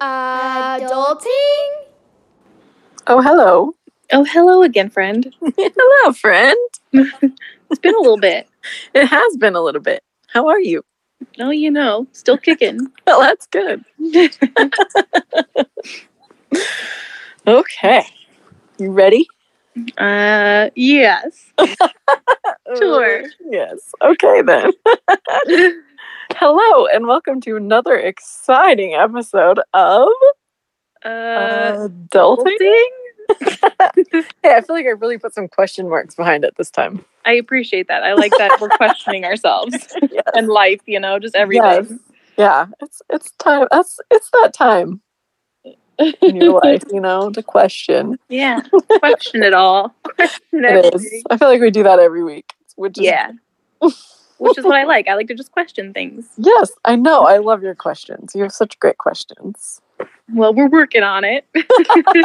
Adulting? Oh, hello. Oh, hello again, friend. hello, friend. It's been a little bit. It has been a little bit. How are you? Oh, you know, still kicking. Well, that's good. okay. You ready? Uh, yes. Sure. Uh, yes. Okay, then. Hello, and welcome to another exciting episode of Uh, Adulting. Hey, I feel like I really put some question marks behind it this time. I appreciate that. I like that we're questioning ourselves Yes. and life, you know, just everything. Yes. Yeah, it's it's time. That's it's that time in your life, you know, to question. yeah. Question it all. Question It is. I feel like we do that every week, which is Yeah. Which is what I like. I like to just question things. yes, I know. I love your questions. You have such great questions. Well, we're working on it.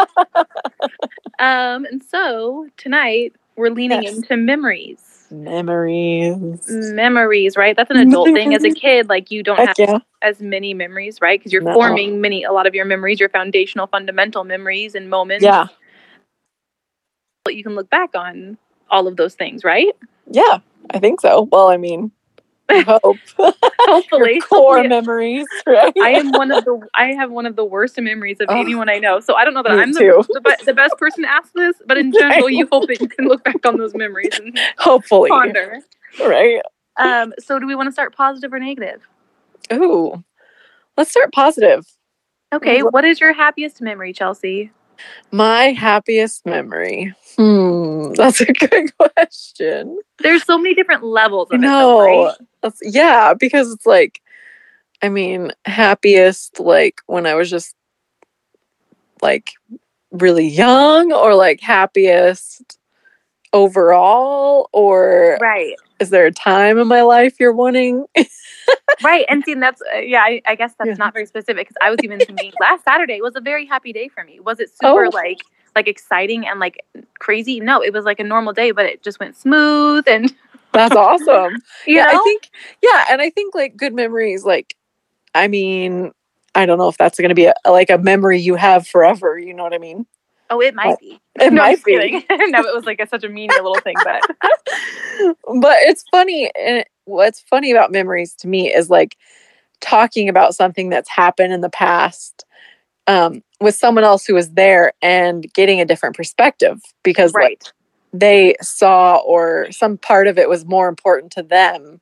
um, and so tonight we're leaning Yes. into memories. Memories. Memories, right? That's an adult thing. As a kid, like you don't have yeah. as many memories, right? Because you're No. forming many, a lot of your memories, your foundational, fundamental memories and moments. Yeah. But you can look back on all of those things, right? Yeah. I think so. Well, I mean, I hope. Hopefully. Core Yeah. memories, right? I am one of the. I have one of the worst memories of Oh. anyone I know. So I don't know that I'm the, the, the best person to ask this, but in general, you hope that you can look back on those memories and Hopefully. ponder. Right. Um, so do we want to start positive or negative? Ooh. Let's start positive. Okay, what is your happiest memory, Chelsea? My happiest memory. Hmm. That's a good question. There's so many different levels of No, though, right? yeah, because it's like, I mean, happiest like when I was just like really young, or like happiest overall, or Right, is there a time in my life you're wanting? right. And see, that's uh, yeah. I, I guess that's Yeah. not very specific because I was even thinking last Saturday was a very happy day for me. Was it super Oh. like like exciting and like crazy? No, it was like a normal day, but it just went smooth and That's awesome. yeah, know. I think yeah, and I think like good memories, like I mean, I don't know if that's gonna be a, like a memory you have forever. You know what I mean? oh, it might What? be. It no, might be. no, it was like a, such a mean little thing, but but it's funny and it- what's funny about memories to me is like talking about something that's happened in the past um, with someone else who was there and getting a different perspective because like right. they saw or some part of it was more important to them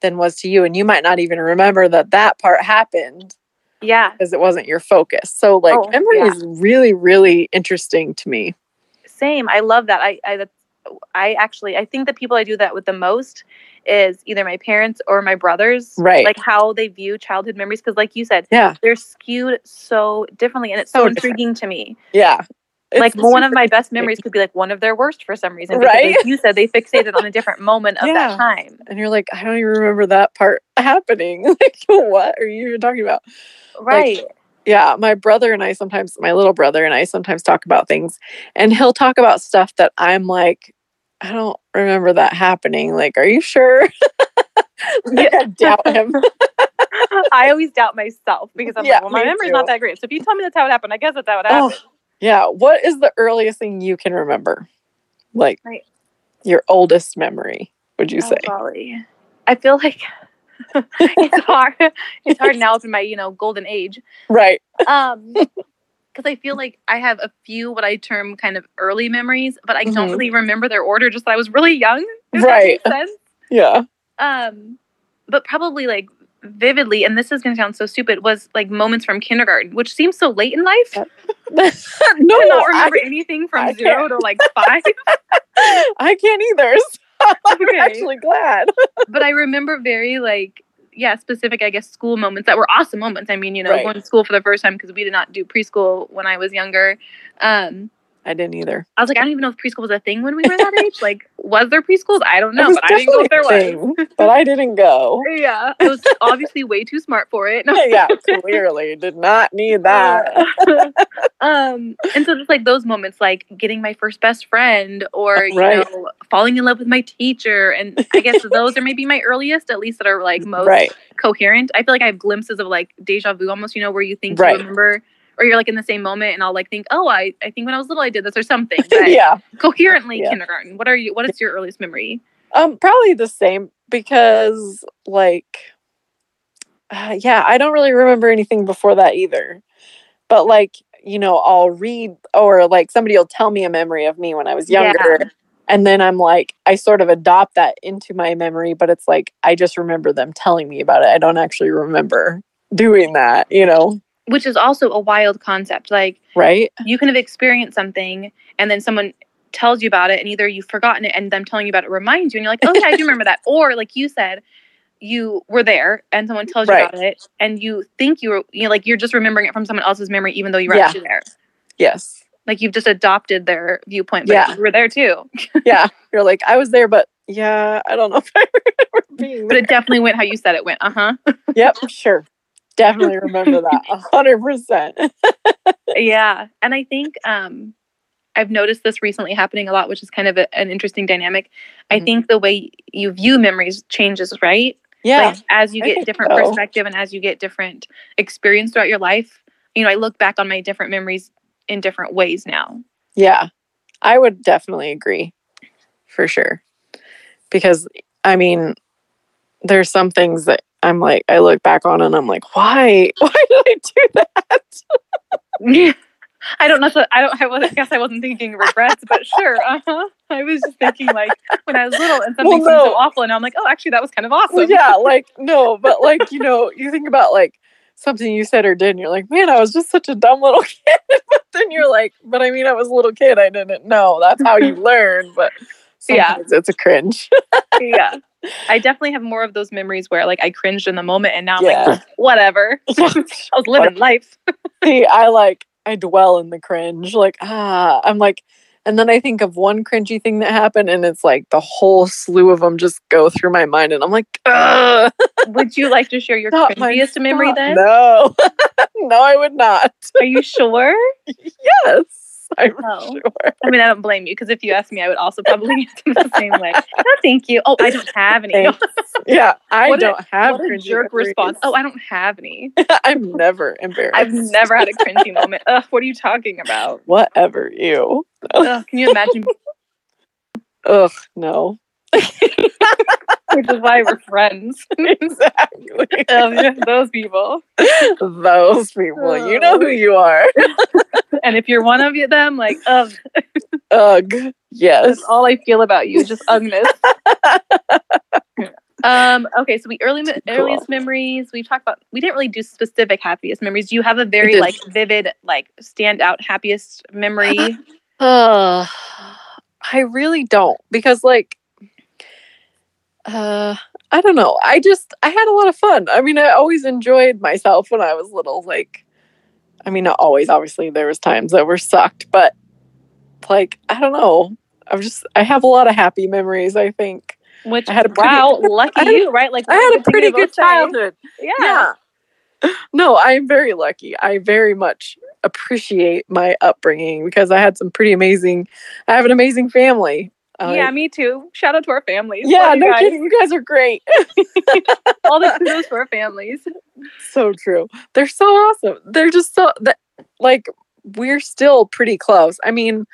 than was to you and you might not even remember that that part happened Yeah. because it wasn't your focus so like Oh, memory yeah. is really really interesting to me Same. I love that. I I that's I actually I think the people I do that with the most is either my parents or my brothers. Right. Like how they view childhood memories because like you said, yeah they're skewed so differently and it's so, So intriguing to me. yeah like one of my best memories could be like one of their worst for some reason. Right? like you said, they fixated on a different moment of Yeah. that time. and you're like, I don't even remember that part happening. like, what are you even talking about? Right. Yeah, my brother and I sometimes, my little brother and I sometimes talk about things, and he'll talk about stuff that I'm like, I don't remember that happening. Like, are you sure? like, I doubt him. I always doubt myself because I'm Yeah, like, well, my me memory's too. not that great. So if you tell me that's how it happened, I guess that's how it Oh, happened. yeah. What is the earliest thing you can remember? Like, Right. your oldest memory, would you Oh, say? golly. I feel like it's hard. It's hard now It's in my, you know, golden age. Right. Um, because I feel like I have a few what I term kind of early memories, but I don't Mhm. really remember their order. Just that I was really young. Right. sense. Yeah. Um, but probably like vividly, and this is going to sound so stupid, was like moments from kindergarten, which seems so late in life. no, I not remember I, anything from I zero to like five. I can't either. So I'm Okay. actually glad. but I remember very like yeah specific I guess school moments that were awesome moments. I mean you know Right. going to school for the first time because we did not do preschool when I was younger. Um, I didn't either. I was like I don't even know if preschool was a thing when we were that age. Like was there preschools? I don't know, but I didn't go if there a was. but I didn't go. Yeah, I was obviously way too smart for it. No. yeah, clearly did not need that. um, and so just like those moments, like getting my first best friend, or you Right. know, falling in love with my teacher, and I guess those are maybe my earliest, at least that are like most right. coherent. I feel like I have glimpses of like deja vu, almost. You know, where you think Right. you remember, or you're like in the same moment, and I'll like think, oh, I, I think when I was little I did this or something. But yeah. coherently, Yeah. kindergarten. What are you? What is your earliest memory? Um, probably the same because like uh, yeah, I don't really remember anything before that either. But like, you know, I'll read or like somebody will tell me a memory of me when I was Yeah. younger. And then I'm like, I sort of adopt that into my memory, but it's like I just remember them telling me about it. I don't actually remember doing that, you know? Which is also a wild concept. Like Right? you can have experienced something and then someone tells you about it and either you've forgotten it and them telling you about it reminds you and you're like oh yeah i do remember that or like you said you were there and someone tells you Right. about it and you think you were you know like you're just remembering it from someone else's memory even though you were Yeah. actually there Yes. like you've just adopted their viewpoint but Yeah. you were there too Yeah. You're like, I was there, but yeah, I don't know if I remember being but it definitely went how you said it went uh-huh Yep, sure. Definitely remember that. A hundred percent. yeah and i think um i've noticed this recently happening a lot which is kind of a, an interesting dynamic i Mhm. think the way you view memories changes right Yeah. like as you get different so. perspective and as you get different experience throughout your life you know i look back on my different memories in different ways now Yeah. I would definitely agree. For sure. Because I mean, there's some things that I'm like I look back on and I'm like, why? Why did I do that? i don't know i don't i wasn't- guess i wasn't thinking regrets but sure uh-huh i was just thinking like when i was little and something Well, seemed no. so awful and i'm like oh actually that was kind of awesome Well, yeah, like no, but like, you know, you think about like something you said or did and you're like, man, I was just such a dumb little kid. but then you're like, but I mean I was a little kid, I didn't know. That's how you learn. But Yeah. it's a cringe. yeah i definitely have more of those memories where like i cringed in the moment and now i'm Yeah. like whatever. I was living life. See, I like I dwell in the cringe. Like, ah, I'm like, and then I think of one cringy thing that happened, and it's like the whole slew of them just go through my mind, and I'm like, Ugh, would you like to share your Mike, cringiest memory then? No, no, I would not. are you sure? Yes, I'm Oh. sure. I mean, I don't blame you because if you asked me, I would also probably answer the same way. No, thank you. Oh, I don't have any. Yeah, I What don't have what a jerk memories. response. Oh, I don't have any. I'm never embarrassed. I've never had a cringy moment. Ugh, what are you talking about? Whatever you. Can you imagine? Ugh, no. Which is why we're friends. exactly. Those people. Those people. You know who you are. And if you're one of them, like, ugh, Ugh. Yes. that's all I feel about you, just ugness. Um, okay, so we early Cool. earliest memories. We talked about we didn't really do specific happiest memories. Do you have a very like vivid, like standout happiest memory? Uh, I really don't because like uh I don't know. I just I had a lot of fun. I mean, I always enjoyed myself when I was little like I mean, not always obviously there was times that were sucked, but like I don't know. I'm just I have a lot of happy memories, I think. Which I had a pretty- wow, lucky had you, right? Like I had a pretty good childhood. Yeah. Yeah. No, I'm very lucky. I very much appreciate my upbringing because I had some pretty amazing I have an amazing family. Uh, yeah, me too. Shout out to our families. Yeah, you no guys. kidding. You guys are great. All the kudos for our families. so true. They're so awesome. They're just so that like we're still pretty close. I mean,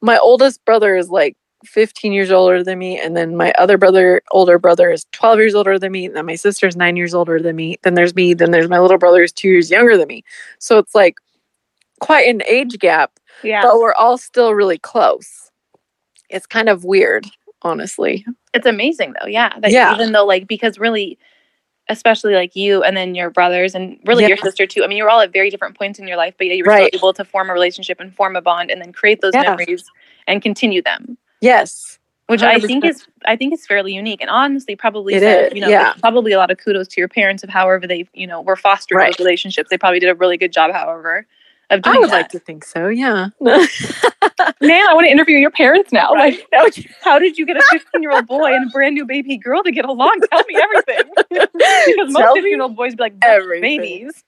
my oldest brother is like 15 years older than me, and then my other brother, older brother, is 12 years older than me. And then my sister's nine years older than me. Then there's me. Then there's my little brother who's two years younger than me. So it's like quite an age gap, Yeah. but we're all still really close. It's kind of weird, honestly. It's amazing though, yeah. That Yeah. even though like because really especially like you and then your brothers and really your sister too. I mean, you're all at very different points in your life, but yet you were Right. still able to form a relationship and form a bond and then create those Yeah. memories and continue them. Yes. Which I think is I think is fairly unique. And honestly probably It said, is, you know, yeah. probably a lot of kudos to your parents of however they, you know, were fostering Right. those relationships. They probably did a really good job, however, of doing I would that. like to think so, yeah. Man, I want to interview your parents now. Like Right. No, How did you get a 15 year old boy and a brand new baby girl to get along? Tell me everything. because most Tell 15 me year old boys be like, babies.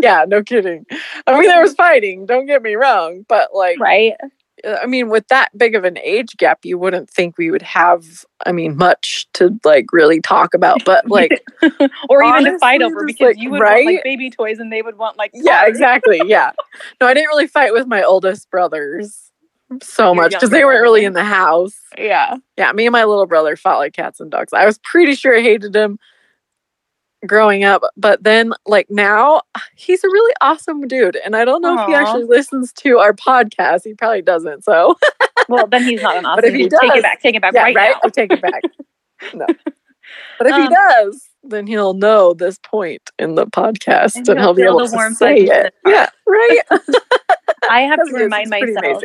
yeah, no kidding. I mean, there was fighting. Don't get me wrong, but like, right. Uh, I mean, with that big of an age gap, you wouldn't think we would have. I mean, much to like really talk about, but like, or even to fight over because like, you would want like baby toys and they would want like yeah, exactly, yeah. No, I didn't really fight with my oldest brothers so much because they weren't really in the house. Yeah. Yeah, me and my little brother fought like cats and dogs. I was pretty sure I hated him growing up, but then like now he's a really awesome dude. And I don't know if he actually listens to our podcast. He probably doesn't. So Well, then he's not an awesome But if he dude. Take it back. Take it back yeah, right, right? now. I'll take it back. no. But if he Um, does, then he'll know this point in the podcast And and, he'll be able to say it. Yeah, right. I have to remind myself.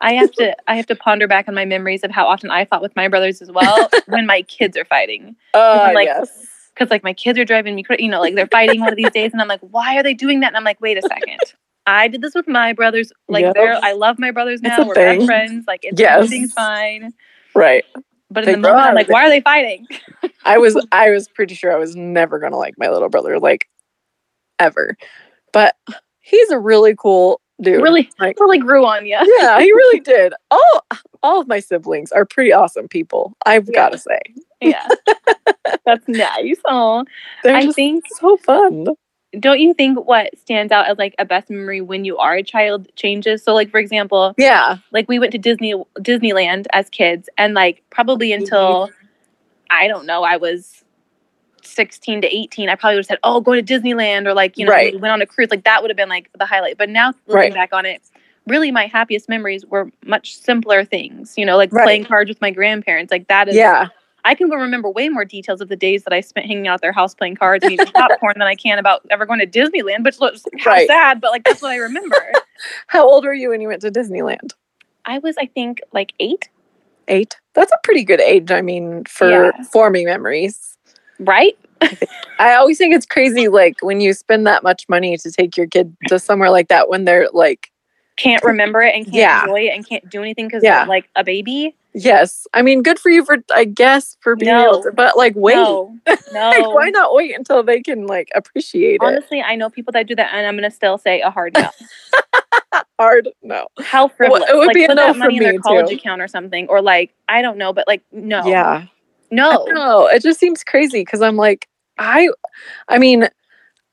I have to I have to ponder back on my memories of how often I fought with my brothers as well when my kids are fighting. Uh, like, yes. Because like my kids are driving me crazy, you know, like they're fighting one of these days, and I'm like, why are they doing that? And I'm like, wait a second. I did this with my brothers. Like Yep. they're I love my brothers now. We're thing. best friends. Like it's Yes. everything's fine. Right. But They in the moment, I'm like, why are they fighting? I was I was pretty sure I was never gonna like my little brother, like ever. But he's a really cool dude. Really, like really grew on you. yeah, he really did. All all of my siblings are pretty awesome people. I've Yeah. gotta say. Yeah, that's nice. Oh, I think so fun. don't you think what stands out as like a best memory when you are a child changes? So like for example, Yeah. like we went to Disney Disneyland as kids and like probably Mm-hmm. until I don't know, I was 16 to 18, I probably would have said, "Oh, go to Disneyland" or like, you know, Right. we went on a cruise. Like that would have been like the highlight. But now looking Right. back on it, really my happiest memories were much simpler things, you know, like Right. playing cards with my grandparents. Like that is Yeah. I can remember way more details of the days that I spent hanging out at their house playing cards and eating popcorn than I can about ever going to Disneyland, which looks how Right. sad, but like that's what I remember. How old were you when you went to Disneyland? I was, I think, like eight, Eight. That's a pretty good age, I mean, for Yeah. forming memories. right? I always think it's crazy, like when you spend that much money to take your kid to somewhere like that when they're like, Can't remember it and can't Yeah. enjoy it and can't do anything because Yeah. they're like a baby. yes. I mean, good for you for, I guess, for being No. able to, but like, wait. No, no. Like, why not wait until they can like appreciate it? Honestly, I know people that do that, and I'm gonna still say a hard no. Hard? No. How frivolous! it would like be put that for money in their college too. account or something, or like I don't know, but like no, Yeah. no, No, it just seems crazy because I'm like, I, I mean,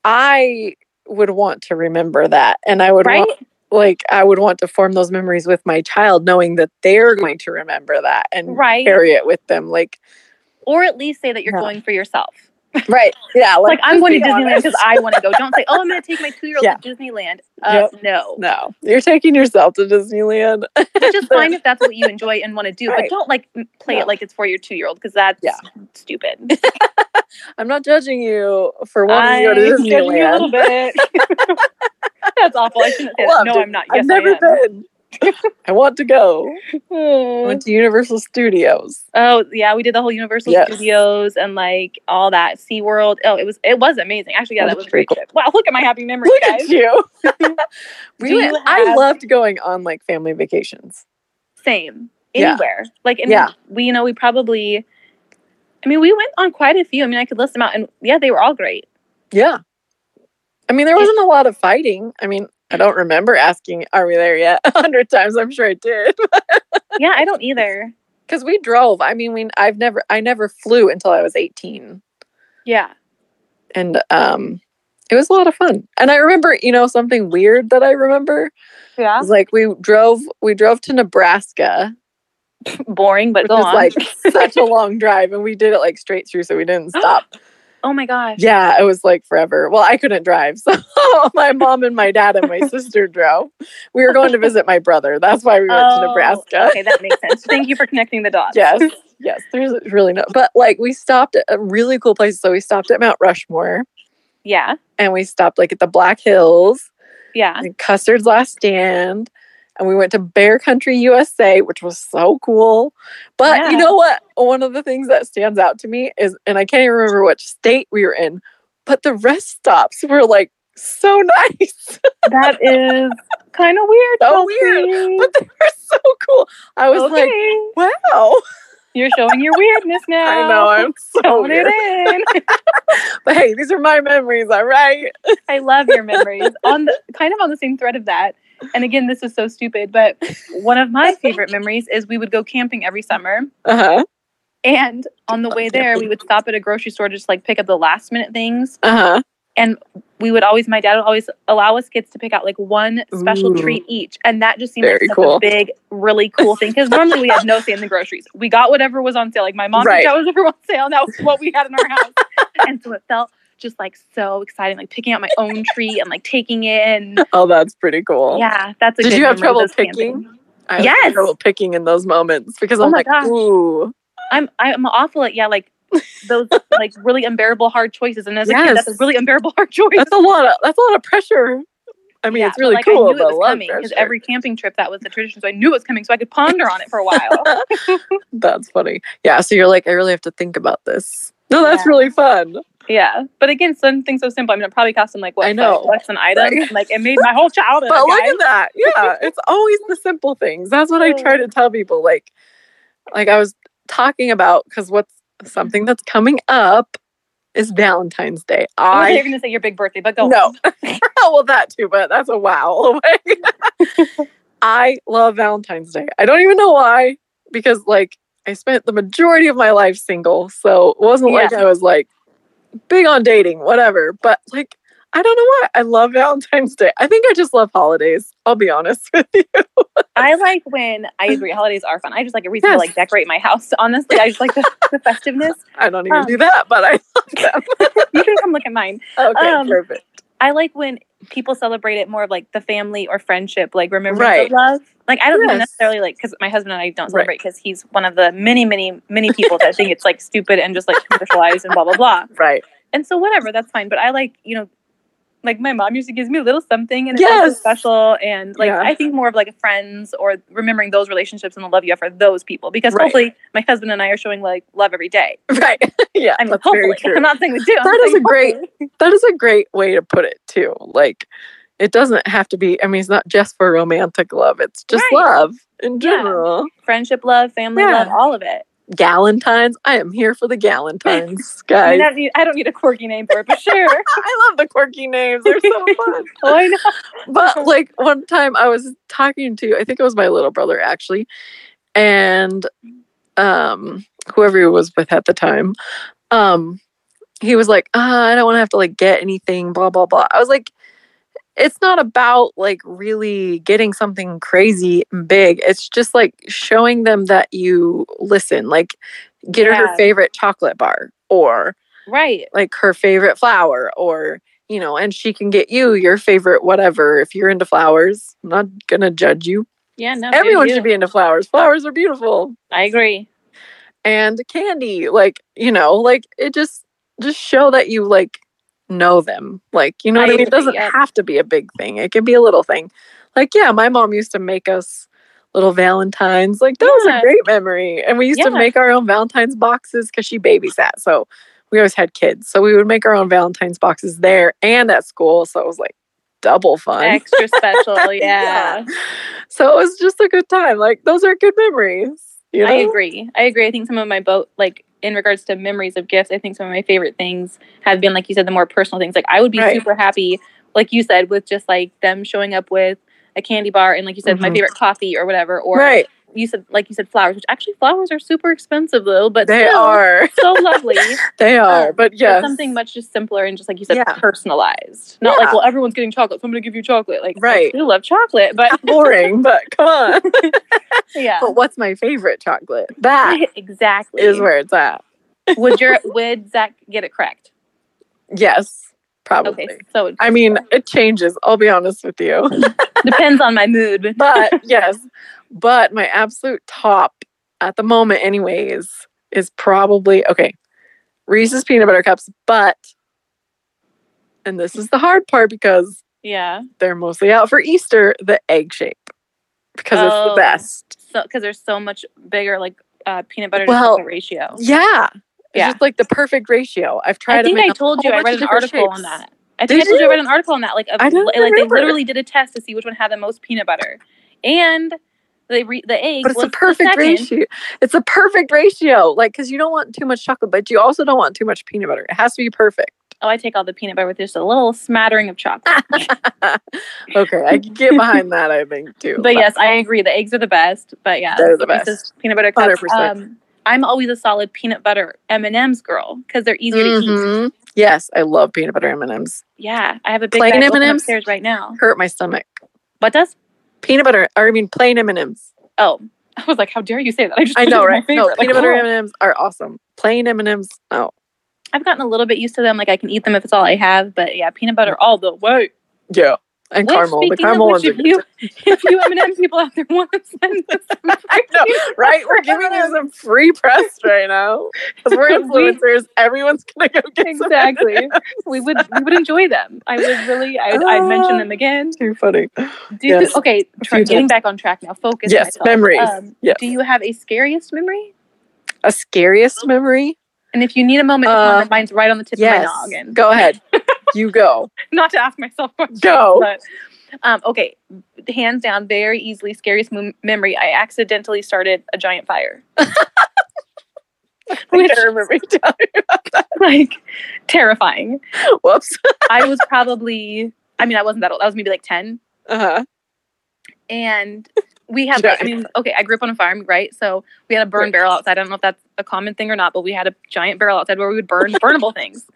I would want to remember that, and I would right? want, like, I would want to form those memories with my child, knowing that they're going to remember that and Right. carry it with them. Like, Or at least say that you're Yeah. going for yourself. right? Yeah, Like, I'm going to Disneyland because I want to go. Don't say, "Oh, I'm going to take my two year old Yeah. to Disneyland." Uh, No, No, you're taking yourself to Disneyland. which is fine if that's what you enjoy and want to do, but don't like play No. it like it's for your two year old because that's Yeah. stupid. I'm not judging you for wanting to go to you a little Disneyland. bit. that's awful. I shouldn't say that. No, it. I'm not. Yes, I've never I am. been. I want to go. Oh. I went to Universal Studios. Oh yeah, we did the whole Universal Yes. Studios and like all that SeaWorld. Oh, it was it was amazing. Actually, yeah, That that was was a great pretty trip. Wow, look at my happy memories, Look guys. at you. we Do went, you I loved going on like family vacations. Same. Yeah. Anywhere. Like and Yeah. we you know, we probably I mean, we went on quite a few. I mean, I could list them out and yeah, they were all great. Yeah. I mean, there wasn't a lot of fighting. I mean, I don't remember asking, "Are we there yet?" A hundred times. I'm sure I did Yeah, I don't either. because we drove. I mean, we I've never I never flew until I was 18, Yeah. and um, it was a lot of fun. And I remember, you know, something weird that I remember Yeah. was like we drove we drove to Nebraska, Boring, but go was on. like such a long drive, and we did it like straight through, so we didn't stop. Oh my gosh. Yeah, it was like forever. Well, I couldn't drive. So my mom and my dad and my sister drove. We were going to visit my brother. That's why we went to Oh, Nebraska. Okay, that makes sense. Thank you for connecting the dots. Yes. Yes. There's really no but like we stopped at a really cool place. So we stopped at Mount Rushmore Yeah. and we stopped like at the Black Hills Yeah. and Custer's Last Stand. And we went to Bear Country, USA, which was so cool. But Yeah. you know what? One of the things that stands out to me is, and I can't even remember which state we were in, but the rest stops were like so nice. That is kind of weird. So weird, but they were so cool. I was like, wow. You're showing your weirdness now. I know I'm so Tone weird. it in. But hey, these are my memories, all right? I love your memories. On the kind of on the same thread of that. And again, this is so stupid, but one of my favorite memories is we would go camping every summer. Uh-huh. And on the way there, we would stop at a grocery store to just like pick up the last minute things. Uh-huh. And we would always, my dad would always allow us kids to pick out like one special Ooh. treat each. And that just seemed Very like such cool. a big, really cool thing. Because normally we had no say in the groceries. We got whatever was on sale. Like my mom Right. picked out whatever was on sale. And that was what we had in our house. and so it felt just like so exciting, like picking out my own tree and like taking it. And Oh, that's pretty cool. yeah, that's a Did good you have trouble camping. picking? I have Yes. trouble picking in those moments because Oh I'm like, gosh. ooh. I'm I'm awful at yeah, like those like really unbearable hard choices. And as a kid, that's a really unbearable hard choice. That's a lot of that's a lot of pressure. I mean, Yeah, it's but, really like, cool, I knew it was coming because every camping trip that was the tradition, so I knew it was coming, so I could ponder on it for a while. That's funny. Yeah, so you're like, I really have to think about this. No, that's Yeah. really fun. Yeah, but again, something so simple. I mean, it probably cost them like what I know. five bucks an item. And, Like it made my whole childhood. But look at that. Yeah, it's always the simple things. That's what I try to tell people. Like, like I was talking about because what's something that's coming up is Valentine's Day. I was going to say your big birthday, but go. no, well that too, but that's a wow. I love Valentine's Day. I don't even know why because like I spent the majority of my life single, so it wasn't like I was like big on dating, whatever. But like I don't know why I love Valentine's Day. I think I just love holidays. I'll be honest with you. I like when I agree. Holidays are fun. I just like a reason Yes. to like decorate my house. Honestly, I just like the, the festiveness. I don't even Um, do that, but I love them. You can come look at mine. okay, um, perfect. I like when people celebrate it more of like the family or friendship, like remembrance Right. of love. Like I don't even Yes. necessarily like because my husband and I don't celebrate because he's one of the many, many, many people that think it's like stupid and just like commercialized and blah blah blah. Right. And so whatever, that's fine. But I like you know, like my mom usually gives me a little something and it's Yes. special. And like Yeah. I think more of like friends or remembering those relationships and the love you have for those people because Right. hopefully my husband and I are showing like love every day. Right. yeah. I mean, hopefully. true. I'm not saying we do. I'm That is a great- hopefully. that is a great way to put it too. Like it doesn't have to be I mean it's not just for romantic love. It's just Right. love in Yeah. general. friendship, love, family Yeah. love, all of it. Galentines. I am here for the Galentines, I, guys. I, don't need, I don't need a quirky name for it, but sure. I love the quirky names. They're so fun. oh, I know. but like one time I was talking to I think it was my little brother actually, and um whoever he was with at the time, um he was like, ah, I don't want to have to like get anything, blah blah blah. I was like, it's not about like really getting something crazy and big. It's just like showing them that you listen. Like get her her favorite chocolate bar or Right. like her favorite flower or you know and she can get you your favorite whatever if you're into flowers i'm not gonna judge you Yeah, no. everyone should be into flowers flowers are beautiful I agree. and candy like you know like it just just show that you like know them like you know I what i mean? It doesn't have to be a big thing it can be a little thing. Like yeah my mom used to make us little valentines like that was a great memory and we used to make our own valentines boxes because she babysat so we always had kids so we would make our own valentines boxes there and at school so it was like double fun. Extra special. Yeah. so it was just a good time like those are good memories you know? I agree. I agree. I think some of my boat, like in regards to memories of gifts, I think some of my favorite things have been, like you said, the more personal things. Like I would be Right. super happy, like you said, with just like them showing up with a candy bar and, like you said, my Mhm. favorite coffee or whatever. Or right you said, like you said, flowers, which actually flowers are super expensive though, but they are so lovely. they are Um, but yeah, something much just simpler and just like you said, Yeah. personalized. Not like, well, everyone's getting chocolate, so I'm gonna give you chocolate. Like, Right. I love chocolate, but boring but come on yeah, but what's my favorite chocolate that exactly. is where it's at would your would Zach get it correct? yes probably Okay, so i mean it changes i'll be honest with you depends on my mood. but yes but my absolute top at the moment anyways is probably okay reese's peanut butter cups but and this is the hard part because Yeah, they're mostly out for easter the egg shape because it's Oh. the best so because there's so much bigger like uh, peanut butter Well, to ratio. yeah it's Yeah. just like the perfect ratio i've tried I think I told you I read an article on that. I think Did I told you I read an article on that. Like, of, like they literally did a test to see which one had the most peanut butter, and the re- the egg But it's was a perfect ratio. It's a perfect ratio. Like, because you don't want too much chocolate, but you also don't want too much peanut butter. It has to be perfect. Oh, I take all the peanut butter with just a little smattering of chocolate. okay, I can get behind that. I think too. but yes, I agree. The eggs are the best. But yeah, They're the best. peanut butter cups. 100%. Um, I'm always a solid peanut butter M and M's girl because they're easier to eat. Mhm. Yes, I love peanut butter M and M's. Yeah, I have a big Plain bag open M&Ms? upstairs right now. Hurt my stomach. What does? Peanut butter. Or I mean, plain M and M's. Oh, I was like, how dare you say that? I just I know, right? No. Like, peanut butter oh. M and M's are awesome. Plain M and M's. Oh, I've gotten a little bit used to them. Like I can eat them if it's all I have. But yeah, peanut butter all the way. yeah. And Which, caramel. The caramel ones are if you if you M&M people out there want to send us some I know, right? We're giving you some free press right now because we're We- influencers. Everyone's gonna go get some exactly, we would we would enjoy them. I would really. I'd, I'd mention them again. Too funny. Do you, Yes. okay, try, getting back on track now. Focus. Yes, myself. memories. Um, Yes. Do you have a scariest memory? A scariest memory? And if you need a moment, to Uh, mine's right on the tip Yes. of my noggin. Go ahead. You go. Not to ask myself questions. Go. But, um, okay, hands down, very easily scariest mem- memory. I accidentally started a giant fire. I think I remember you telling me about that. like terrifying. Whoops. I was probably, I mean, I wasn't that old. I was maybe like 10. Uh huh. And we had, like, I mean, okay, I grew up on a farm, right? So we had a burn barrel outside. I don't know if that's a common thing or not, but we had a giant barrel outside where we would burn burnable things. Is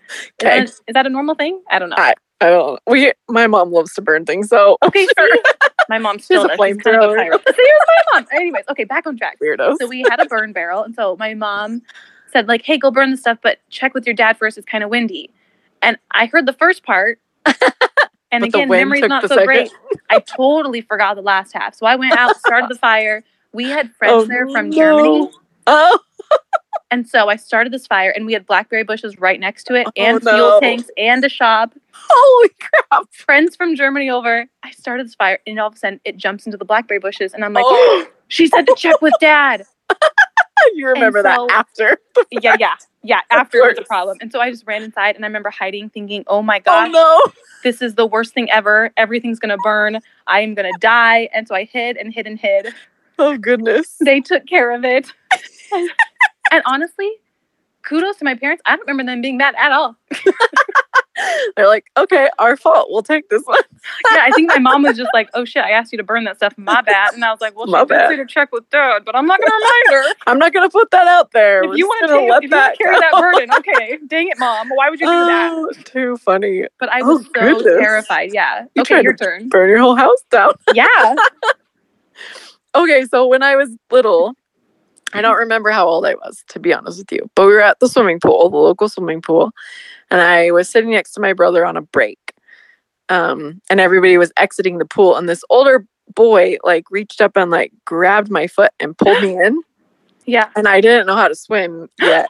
Okay. that- Is that a normal thing? I don't know. I- I don't. know. We. My mom loves to burn things, so Okay, sure. my mom's still a does. Kind of a flamethrower. here's my mom. Anyways, okay, back on track. weirdos. So we had a burn barrel, and so my mom said, like, "Hey, go burn the stuff, but check with your dad first. It's kind of windy." And I heard the first part, and But again, memory's not so second. great. I totally forgot the last half, so I went out, started the fire. We had friends Oh, there from no. Germany, oh, and so I started this fire, and we had blackberry bushes right next to it, Oh, and no. fuel tanks, and a shop. holy crap! Friends from Germany over. I started this fire, and all of a sudden, it jumps into the blackberry bushes, and I'm like, oh, "She said to check with dad." you remember so- that after? yeah, yeah, yeah. After it was a problem, and so I just ran inside, and I remember hiding, thinking, "Oh my Oh no! this is the worst thing ever. Everything's gonna burn. I am gonna die." And so I hid and hid and hid. Oh goodness! They took care of it, and honestly, kudos to my parents. I don't remember them being mad at all. They're like, okay, our fault. We'll take this one. Yeah, I think my mom was just like, "Oh shit, I asked you to burn that stuff. My bad." And I was like, "Well, My she bad. to check with dad, but I'm not gonna remind her." I'm not gonna put that out there. If We're you want to let if you wanna that carry go. that burden, okay. Dang it, mom. Why would you do that? Oh, too funny. But I Oh, was so goodness. terrified. Yeah. You okay, your turn. Burn your whole house down. Yeah. Okay, so when I was little, I don't remember how old I was, to be honest with you, but we were at the swimming pool, the local swimming pool, and I was sitting next to my brother on a break. Um, and everybody was exiting the pool, and this older boy like reached up and like grabbed my foot and pulled me in. Yeah. and I didn't know how to swim yet.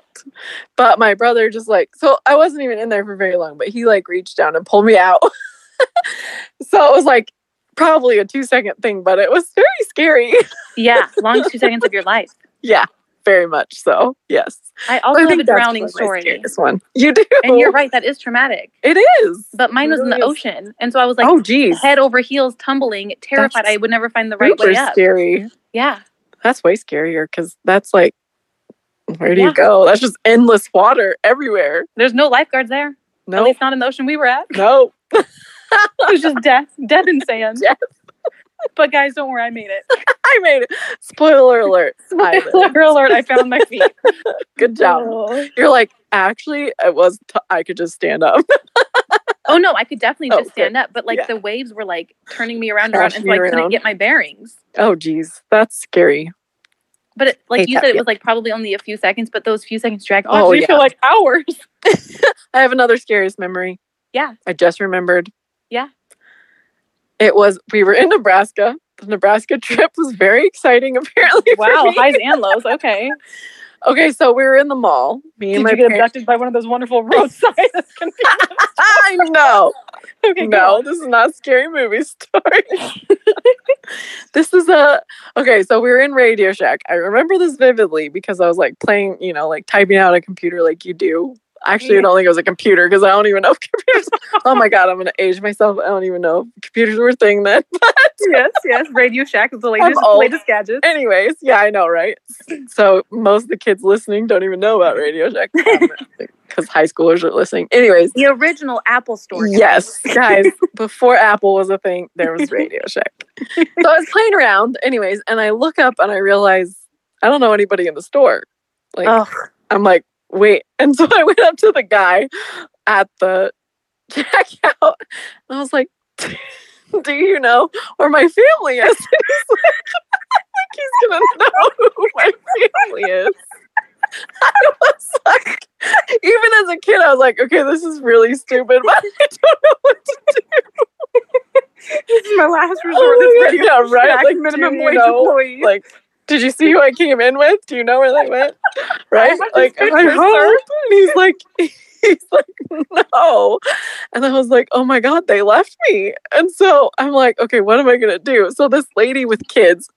but my brother just like so I wasn't even in there for very long, but he like reached down and pulled me out. so it was like probably a two second thing, but it was very scary. Yeah. Long two seconds of your life. yeah, very much so. Yes. I also I have a drowning one of my story. This one. You do. And you're right, that is traumatic. It is. But mine was in the is. ocean. And so I was like oh geez. head over heels tumbling, terrified That's I would never find the right way up. scary. Yeah. That's way scarier because that's like where do Yeah. you go? That's just endless water everywhere. There's no lifeguards there. At No, least not in the ocean we were at. no. It was just death. Death and sand. Death. But guys, don't worry, I made it. I made it. Spoiler alert. Spoiler alert, I found my feet. Good job. Oh. You're like, actually, it was, t- I could just stand up. Oh no, I could definitely Oh, just stand up, but like Yeah. the waves were like turning me around and around, and so I couldn't get my bearings. oh, geez. That's scary. But it, like Hate you that said, it feeling. was like probably only a few seconds, but those few seconds drag. Oh, Oh, yeah. feel like hours. I have another scariest memory. Yeah. I just remembered. Yeah. It was, we were in Nebraska. The Nebraska trip was very exciting, apparently. Wow, highs and lows. Okay. Okay, so we were in the mall. Me and Did my you get parents. abducted by one of those wonderful roadside? I know. okay, no, this is not a scary movie story. this is a okay. So we were in Radio Shack. I remember this vividly because I was like playing, you know, like typing out a computer like you do. Actually, I don't think it was a computer because I don't even know if computers. oh my god, I'm gonna age myself. I don't even know if computers were a thing then. But yes, yes. Radio Shack is the latest, latest gadget. Anyways, yeah, I know, right? So most of the kids listening don't even know about Radio Shack um, because high schoolers are listening. Anyways, The original Apple Store. guys. yes, guys, before Apple was a thing, there was Radio Shack. So I was playing around, anyways, and I look up and I realize I don't know anybody in the store. Like. I'm like, wait. And so I went up to the guy at the checkout and I was like, do you know where my family is? He's like, he's gonna know who my family is. I was like, even as a kid, I was like, okay, this is really stupid, but I don't know what to do. This is my last oh resort. Oh my Radio God, right? Like, minimum do you wage know, employee. Like, did you see who I came in with? Do you know where they went? Right? this Like, I home? And he's like, he's like, no. And I was like, oh my God, they left me. And so I'm like, okay, what am I going to do? So this lady with kids,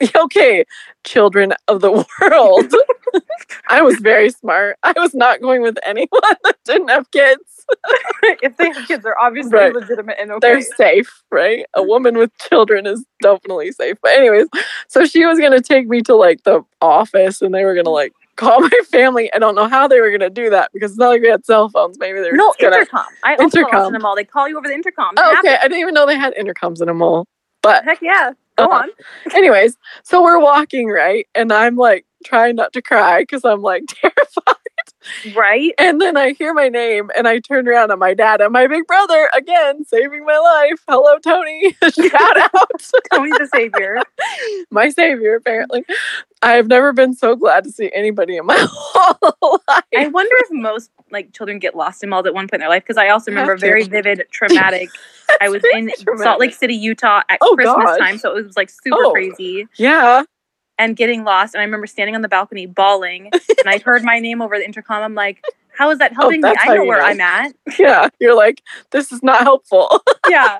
okay, children of the world. I was very smart. I was not going with anyone that didn't have kids. if they have kids, they're obviously Right. legitimate and okay. They're safe, right? A woman with children is definitely safe. But anyways, so she was gonna take me to like the office and they were gonna like call my family. I don't know how they were gonna do that because it's not like we had cell phones. Maybe they were no, gonna intercom. I Intercom. in the mall. They call you over the intercom. Oh, okay. I didn't even know they had intercoms in a mall. But Heck yeah. Go Uh-huh. on. anyways, so we're walking, right? And I'm like trying not to cry because I'm like terrified. Right? And then I hear my name and I turn around at my dad and my big brother again, saving my life. Hello, Tony. Shout out. Tony the Savior. my savior, apparently. I've never been so glad to see anybody in my whole life. I wonder if most like children get lost in malls at one point in their life because I also remember to. very vivid traumatic. I was in Salt. Lake City, Utah at Oh, Christmas time, so it was like super Oh. crazy yeah. And getting lost. And I remember standing on the balcony bawling, and I heard my name over the intercom. I'm like, "How is that oh, helping me? Oh, that's I know where know. I'm at." Yeah. You're like, this is not helpful. Yeah.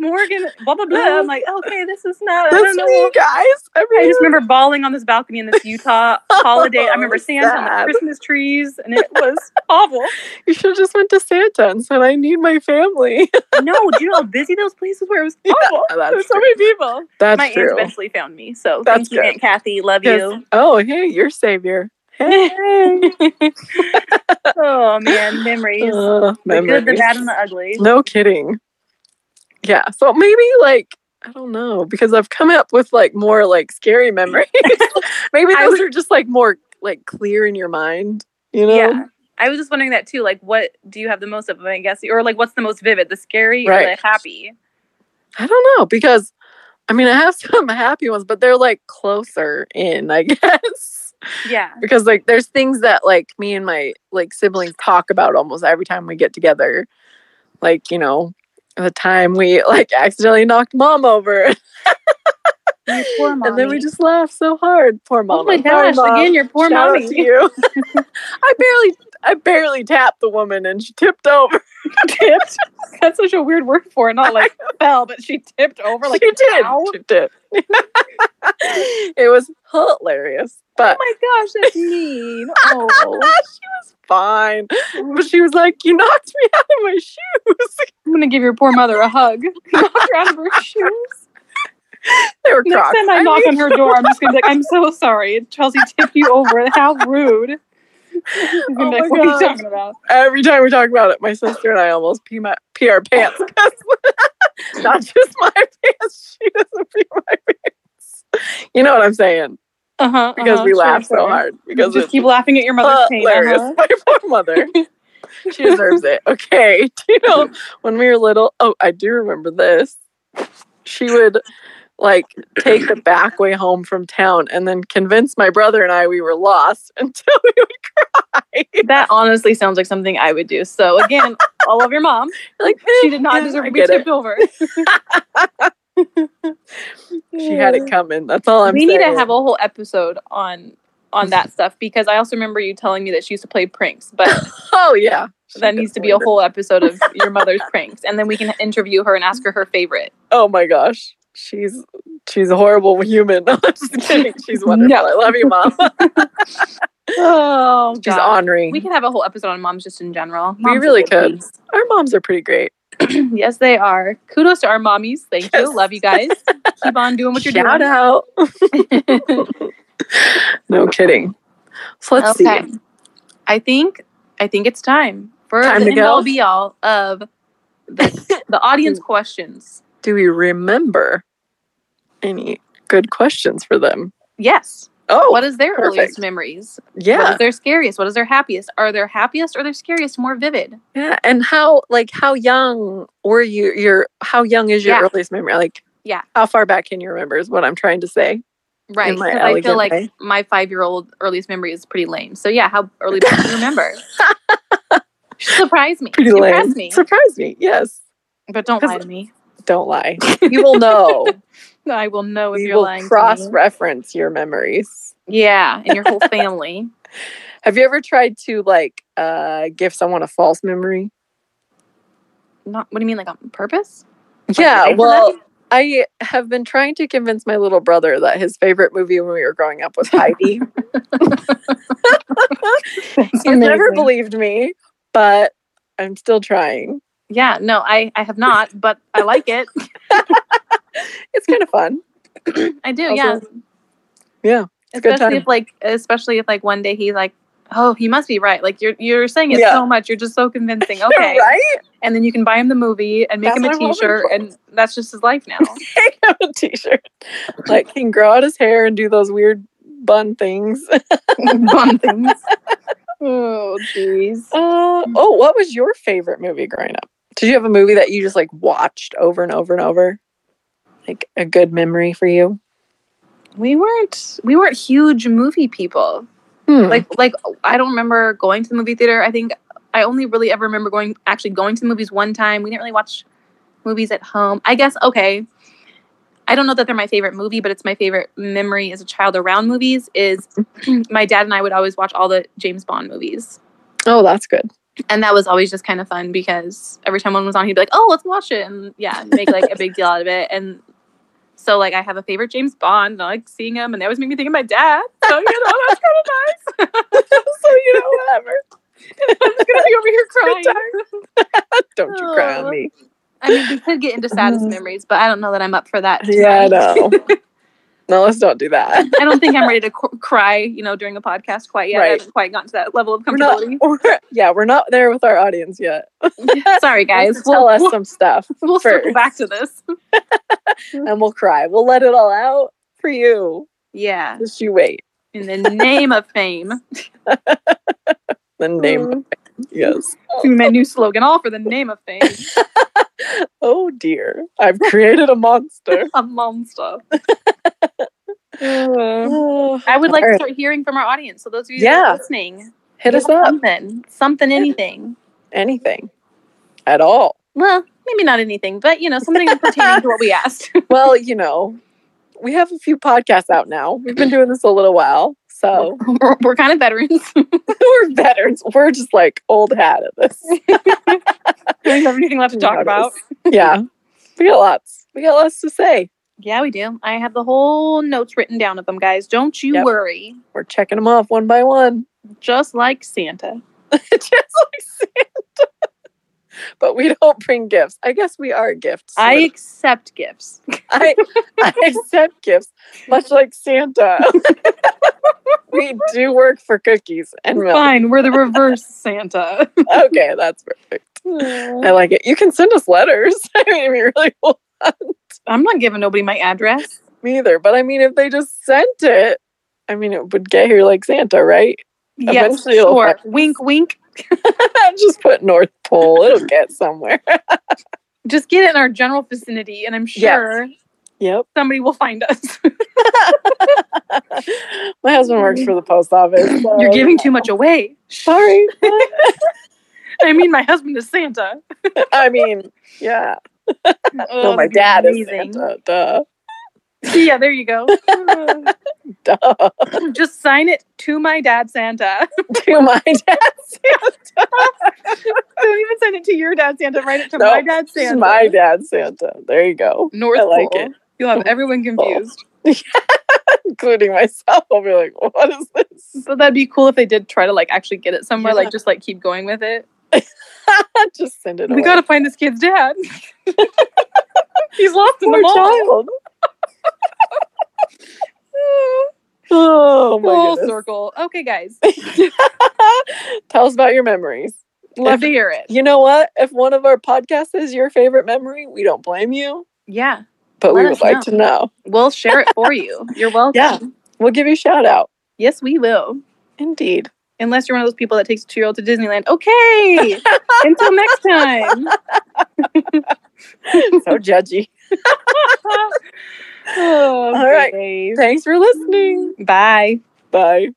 Morgan, blah blah blah. I'm like, okay, this is not. I That's don't know. me, guys. I, I just remember bawling on this balcony in this Utah holiday. I remember Santa on the Christmas trees, and it was awful. you should have just went to Santa and said, I need my family. No, do you know how busy those places were? It was Yeah, awful. There's so many people. That's My true. aunt eventually found me, so That's thank you, good. Aunt Kathy. Love Yes. you. Oh, hey, you're savior. Hey. oh man, memories. Uh, the good, the bad, and the ugly. No kidding. Yeah. So maybe like I don't know because I've come up with like more like scary memories. maybe those was- are just like more like clear in your mind. You know. Yeah. I was just wondering that too. Like, what do you have the most of? Them? I guess, or like, what's the most vivid? The scary or the happy? I don't know because I mean I have some happy ones, but they're like closer in, I guess. Yeah. because like there's things that like me and my like siblings talk about almost every time we get together. Like, you know, the time we like accidentally knocked mom over and then we just laughed so hard. Poor mom. Oh my gosh! Again, your poor Shout out mommy. to you. I barely I barely tapped the woman and she tipped over. Tipped. That's such a weird word for it. Not like fell, but she tipped over. Like she did. ow. She did. it was hilarious. But oh my gosh, that's mean. Oh, she was oh. fine. But she was like, You knocked me out of my shoes. I'm gonna give your poor mother a hug. Knock her out of her shoes. They were Next Crocs. time I, knock on her door, I'm just gonna be like, "I'm so sorry, Chelsea tipped you over. How rude." Oh my you God. Every time we talk about it, my sister and I almost pee, my, pee our pants. Not just my pants. She doesn't pee my pants. You know what I'm saying? Uh huh. Because we laugh so hard. Because just keep laughing at your mother's pain. hilarious. Uh-huh. My poor mother. she deserves it. Okay. Do you know when we were little? Oh, I do remember this. She would like take the back way home from town and then convince my brother and I we were lost until we would. That honestly sounds like something I would do. So again, I love your mom. like She did not deserve to be get it. tipped over. She had it coming. That's all I'm saying. we saying. need to have a whole episode on on that stuff because I also remember you telling me that she used to play pranks, but Oh yeah. That needs to be a whole episode of your mother's pranks, and then we can interview her and ask her her favorite. Oh my gosh. She's she's a horrible human. I'm just kidding. She's wonderful. No. I love you, mom. Oh, She's honoring. We can have a whole episode on moms just in general. We Moms are really could. Our moms are pretty great. yes, they are. Kudos to our mommies. Thank Yes. you. Love you guys. Keep on doing what you're Shout doing. out. no kidding. So let's okay. see. I think I think it's time for Time the to all be all of the, the audience questions. Do we remember any good questions for them? Yes. Oh, What is their perfect. earliest memories? Yeah, is their scariest? What is their happiest? Are their happiest or their scariest more vivid? yeah. And how, like, how young were you? Your how young is your Yeah. earliest memory? Like, Yeah. how far back can you remember? Is what I'm trying to say. Right. I feel like way. my five year old earliest memory is pretty lame. So yeah, how early back do you remember? Surprise me. Pretty Surprise lame. me. Surprise me. Yes. But don't lie to me. Don't lie. You will know. I will know if we you're will lying. to me. cross-reference your memories. Yeah, and your whole family. Have you ever tried to like uh give someone a false memory? Not what do you mean, like on purpose? yeah, well. I have been trying to convince my little brother that his favorite movie when we were growing up was Heidi. He's never believed me, but I'm still trying. Yeah, no, I I have not, but I like it. It's kind of fun. I do. Also, yeah, Yeah, especially time. if like especially if like one day he's like. Oh, he must be right. Like you're you're saying it Yeah. so much. You're just so convincing. Okay. right? And then you can buy him the movie and make That's him a hoping t-shirt and that's just his life now. Make him a t-shirt. Like he can grow out his hair and do those weird bun things. Fun things. Oh, jeez. Uh, oh, what was your favorite movie growing up? Did you have a movie that you just like watched over and over and over? Like a good memory for you? We weren't we weren't huge movie people. Hmm. Like like I don't remember going to the movie theater. I think I only really ever remember going actually going to the movies one time. We didn't really watch movies at home. I guess okay. I don't know that they're my favorite movie, but it's my favorite memory as a child around movies is my dad and I would always watch all the James Bond movies. oh, that's good. And that was always just kind of fun because every time one was on, he'd be like, "Oh, let's watch it," and yeah, make like a big deal out of it. And so, like, I have a favorite James Bond, and I like seeing him, and they always make me think of my dad. So you know, that's kind of nice. so you know, whatever. I'm gonna be over here crying. Don't you cry on me. I mean, we could get into saddest mm-hmm. memories, but I don't know that I'm up for that. Yeah, I know. no, let's don't do that. I don't think I'm ready to c- cry, you know, during a podcast quite yet. I Right. haven't quite gotten to that level of We're not, we're, yeah, we're not there with our audience yet. Sorry, guys. Tell We'll, us we'll, some stuff we'll circle back to this. and we'll cry. We'll let it all out for you. Yeah, Just you wait. in the name of fame. The name. Yes. my new slogan, all for the name of fame. Oh dear. I've created a monster. a monster. Oh, I would like to start hearing from our audience. So those of you Yeah. listening, Hit us up. Something, something, anything. Anything. At all. Well, maybe not anything, but you know, something pertaining to what we asked. Well, you know, we have a few podcasts out now. We've been doing this a little while. So we're, we're kind of veterans. we're veterans. We're just like old hat at this. we don't have anything left to talk about. Yeah. We got lots. We got lots to say. Yeah, we do. I have the whole notes written down of them, guys. Don't you Yep. worry. We're checking them off one by one. Just like Santa. just like Santa. But we don't bring gifts. I guess we are gifts. I accept gifts. I, I accept gifts, much like Santa. we do work for cookies and milk. Fine, we're the reverse Santa. Okay, that's perfect. I like it. You can send us letters. I mean, if you really want I'm not giving nobody my address. me either. But I mean, if they just sent it, I mean, it would get here like Santa, right? Yes, Eventually sure. Wink, wink. just put North Pole. It'll get somewhere. Just get it in our general vicinity, and I'm sure yep. somebody will find us. My husband works for the post office. so- You're giving too much away. Sorry. I mean, my husband is Santa. I mean, yeah. Oh, well, my dad amazing. is Santa. Duh. Yeah, there you go. Duh. Just sign it to my dad, Santa. to my dad Santa. Don't even send it to your dad, Santa. Write it to No, my dad, It's Santa. my dad Santa. There you go. North I like Pole. it. You'll have everyone confused. Including myself. I'll be like, what is this? But that'd be cool if they did try to like actually get it somewhere, Yeah. like just like keep going with it. Just send it We away. gotta find this kid's dad. He's lost in the mall. child. Oh my Full goodness. circle. Okay, guys. Tell us about your memories. Love If- to hear it. You know what? If one of our podcasts is your favorite memory, we don't blame you, Yeah. but Let we would like know. to know. We'll share it for you. You're welcome. Yeah. We'll give you a shout out. Yes, we will. Indeed. Unless you're one of those people that takes a two year old to Disneyland. Okay. Until next time. So judgy. Oh, All right. days. Thanks for listening. Bye. Bye.